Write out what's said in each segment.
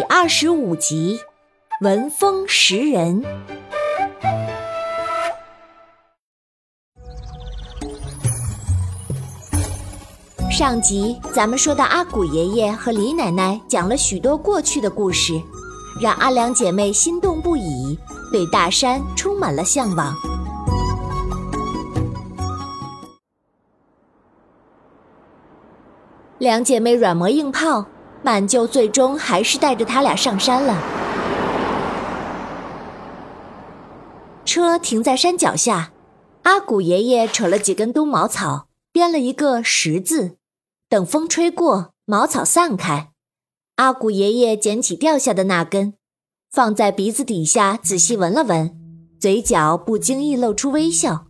第二十五集，闻风识人。上集咱们说到阿古爷爷和李奶奶讲了许多过去的故事，让阿良姐妹心动不已，对大山充满了向往。两姐妹软磨硬泡。满舅最终还是带着他俩上山了。车停在山脚下，阿古爷爷扯了几根冬茅草，编了一个十字。等风吹过，茅草散开，阿古爷爷捡起掉下的那根，放在鼻子底下仔细闻了闻，嘴角不经意露出微笑。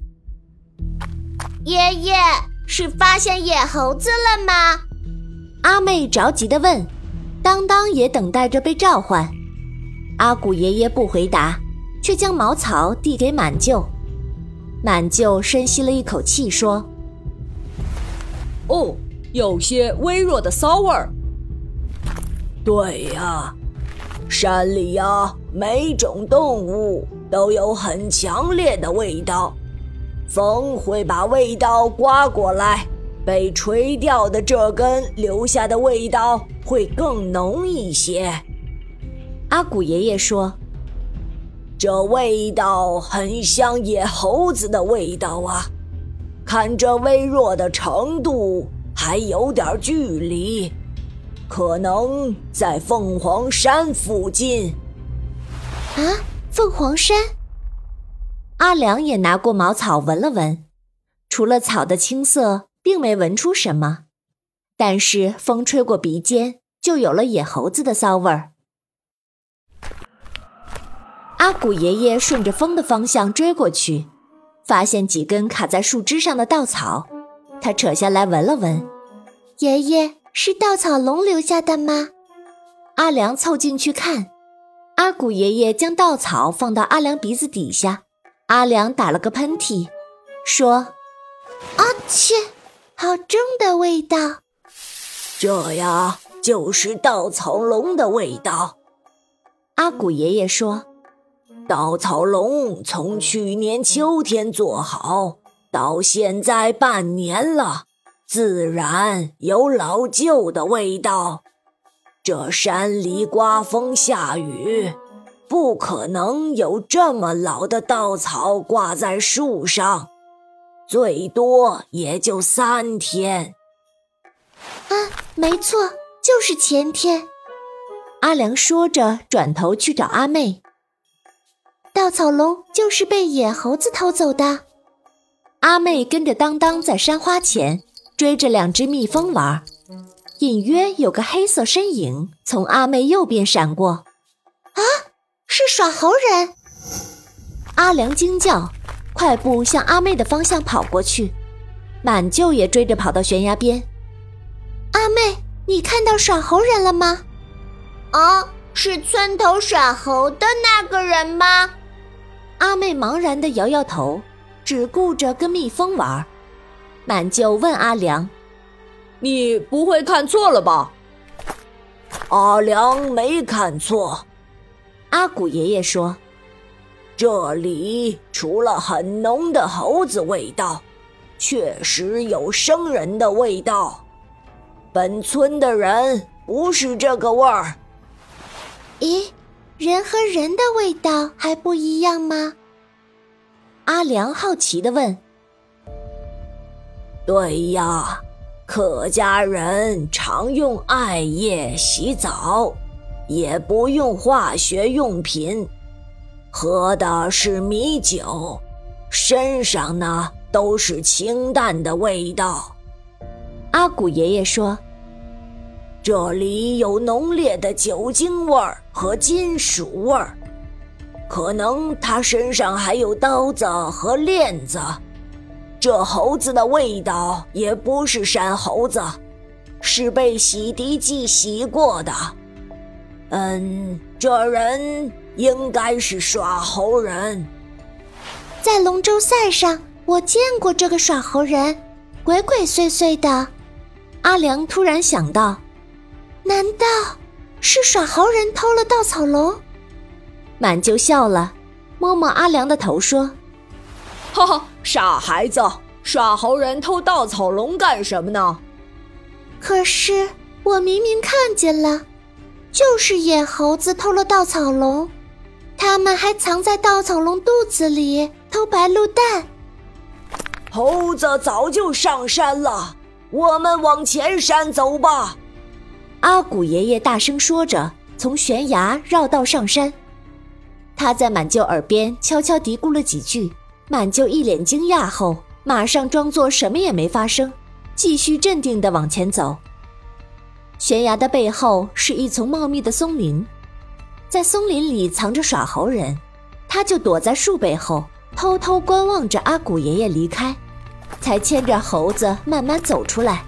爷爷是发现野猴子了吗？阿妹着急地问：“当当也等待着被召唤。”阿古爷爷不回答，却将茅草递给满舅。满舅深吸了一口气，说：“哦，有些微弱的骚味儿。对呀，山里呀，每种动物都有很强烈的味道，风会把味道刮过来。”被吹掉的这根留下的味道会更浓一些。阿古爷爷说：“这味道很像野猴子的味道啊！看这微弱的程度，还有点距离，可能在凤凰山附近。”啊，凤凰山！阿良也拿过茅草闻了闻，除了草的青色。并没闻出什么，但是风吹过鼻尖，就有了野猴子的骚味儿。阿古爷爷顺着风的方向追过去，发现几根卡在树枝上的稻草，他扯下来闻了闻。爷爷是稻草龙留下的吗？阿良凑近去看，阿古爷爷将稻草放到阿良鼻子底下，阿良打了个喷嚏，说：“阿切。”好重的味道，这呀就是稻草龙的味道。阿古爷爷说：“稻草龙从去年秋天做好，到现在半年了，自然有老旧的味道。这山里刮风下雨，不可能有这么老的稻草挂在树上。”最多也就三天。啊，没错，就是前天。阿良说着，转头去找阿妹。稻草龙就是被野猴子偷走的。阿妹跟着当当在山花前追着两只蜜蜂玩，隐约有个黑色身影从阿妹右边闪过。啊，是耍猴人！阿良惊叫。快步向阿妹的方向跑过去，满舅也追着跑到悬崖边。阿妹，你看到耍猴人了吗？啊，是村头耍猴的那个人吗？阿妹茫然地摇摇头，只顾着跟蜜蜂玩。满舅问阿良：“你不会看错了吧？”阿良没看错，阿古爷爷说。这里除了很浓的猴子味道，确实有生人的味道。本村的人不是这个味儿。咦，人和人的味道还不一样吗？阿良好奇的问。对呀，客家人常用艾叶洗澡，也不用化学用品。喝的是米酒，身上呢都是清淡的味道。阿古爷爷说：“这里有浓烈的酒精味儿和金属味儿，可能他身上还有刀子和链子。这猴子的味道也不是山猴子，是被洗涤剂洗过的。嗯，这人。”应该是耍猴人，在龙舟赛上，我见过这个耍猴人，鬼鬼祟祟的。阿良突然想到，难道是耍猴人偷了稻草龙。满就笑了，摸摸阿良的头说：“哈哈，傻孩子，耍猴人偷稻草龙干什么呢？”可是我明明看见了，就是野猴子偷了稻草龙，他们还藏在稻草龙肚子里偷白鹿蛋。猴子早就上山了，我们往前山走吧。阿古爷爷大声说着，从悬崖绕道上山。他在满舅耳边悄悄嘀咕了几句，满舅一脸惊讶后，马上装作什么也没发生，继续镇定地往前走。悬崖的背后是一丛茂密的松林，在松林里藏着耍猴人，他就躲在树背后，偷偷观望着阿古爷爷离开，才牵着猴子慢慢走出来。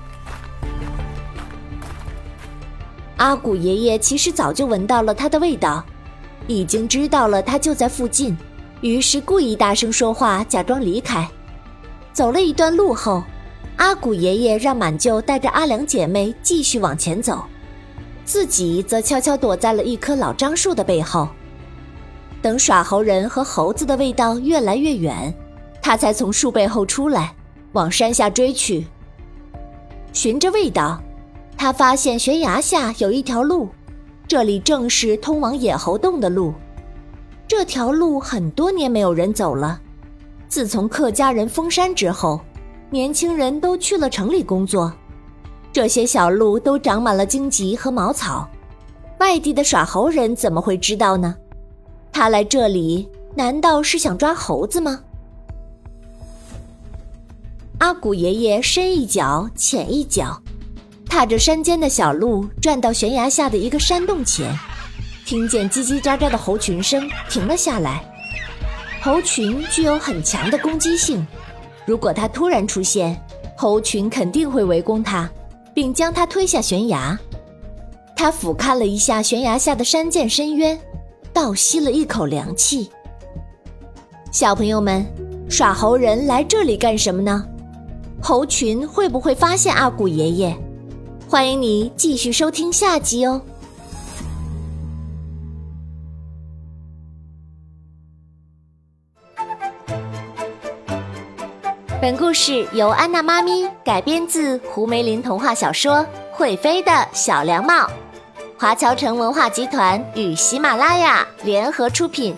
阿古爷爷其实早就闻到了他的味道，已经知道了他就在附近，于是故意大声说话，假装离开。走了一段路后，阿古爷爷让满舅带着阿良姐妹继续往前走，自己则悄悄躲在了一棵老樟树的背后。等耍猴人和猴子的味道越来越远，他才从树背后出来，往山下追去，循着味道。他发现悬崖下有一条路，这里正是通往野猴洞的路。这条路很多年没有人走了，自从客家人封山之后，年轻人都去了城里工作，这些小路都长满了荆棘和茅草。外地的耍猴人怎么会知道呢？他来这里难道是想抓猴子吗？阿古爷爷深一脚浅一脚。踏着山间的小路，转到悬崖下的一个山洞前，听见叽叽喳喳的猴群声，停了下来。猴群具有很强的攻击性，如果它突然出现，猴群肯定会围攻它，并将他推下悬崖。他俯瞰了一下悬崖下的山涧深渊，倒吸了一口凉气。小朋友们，耍猴人来这里干什么呢？猴群会不会发现阿古爷爷？欢迎你继续收听下集哦。本故事由安娜妈咪改编自胡梅林童话小说《会飞的小凉帽》，华侨城文化集团与喜马拉雅联合出品。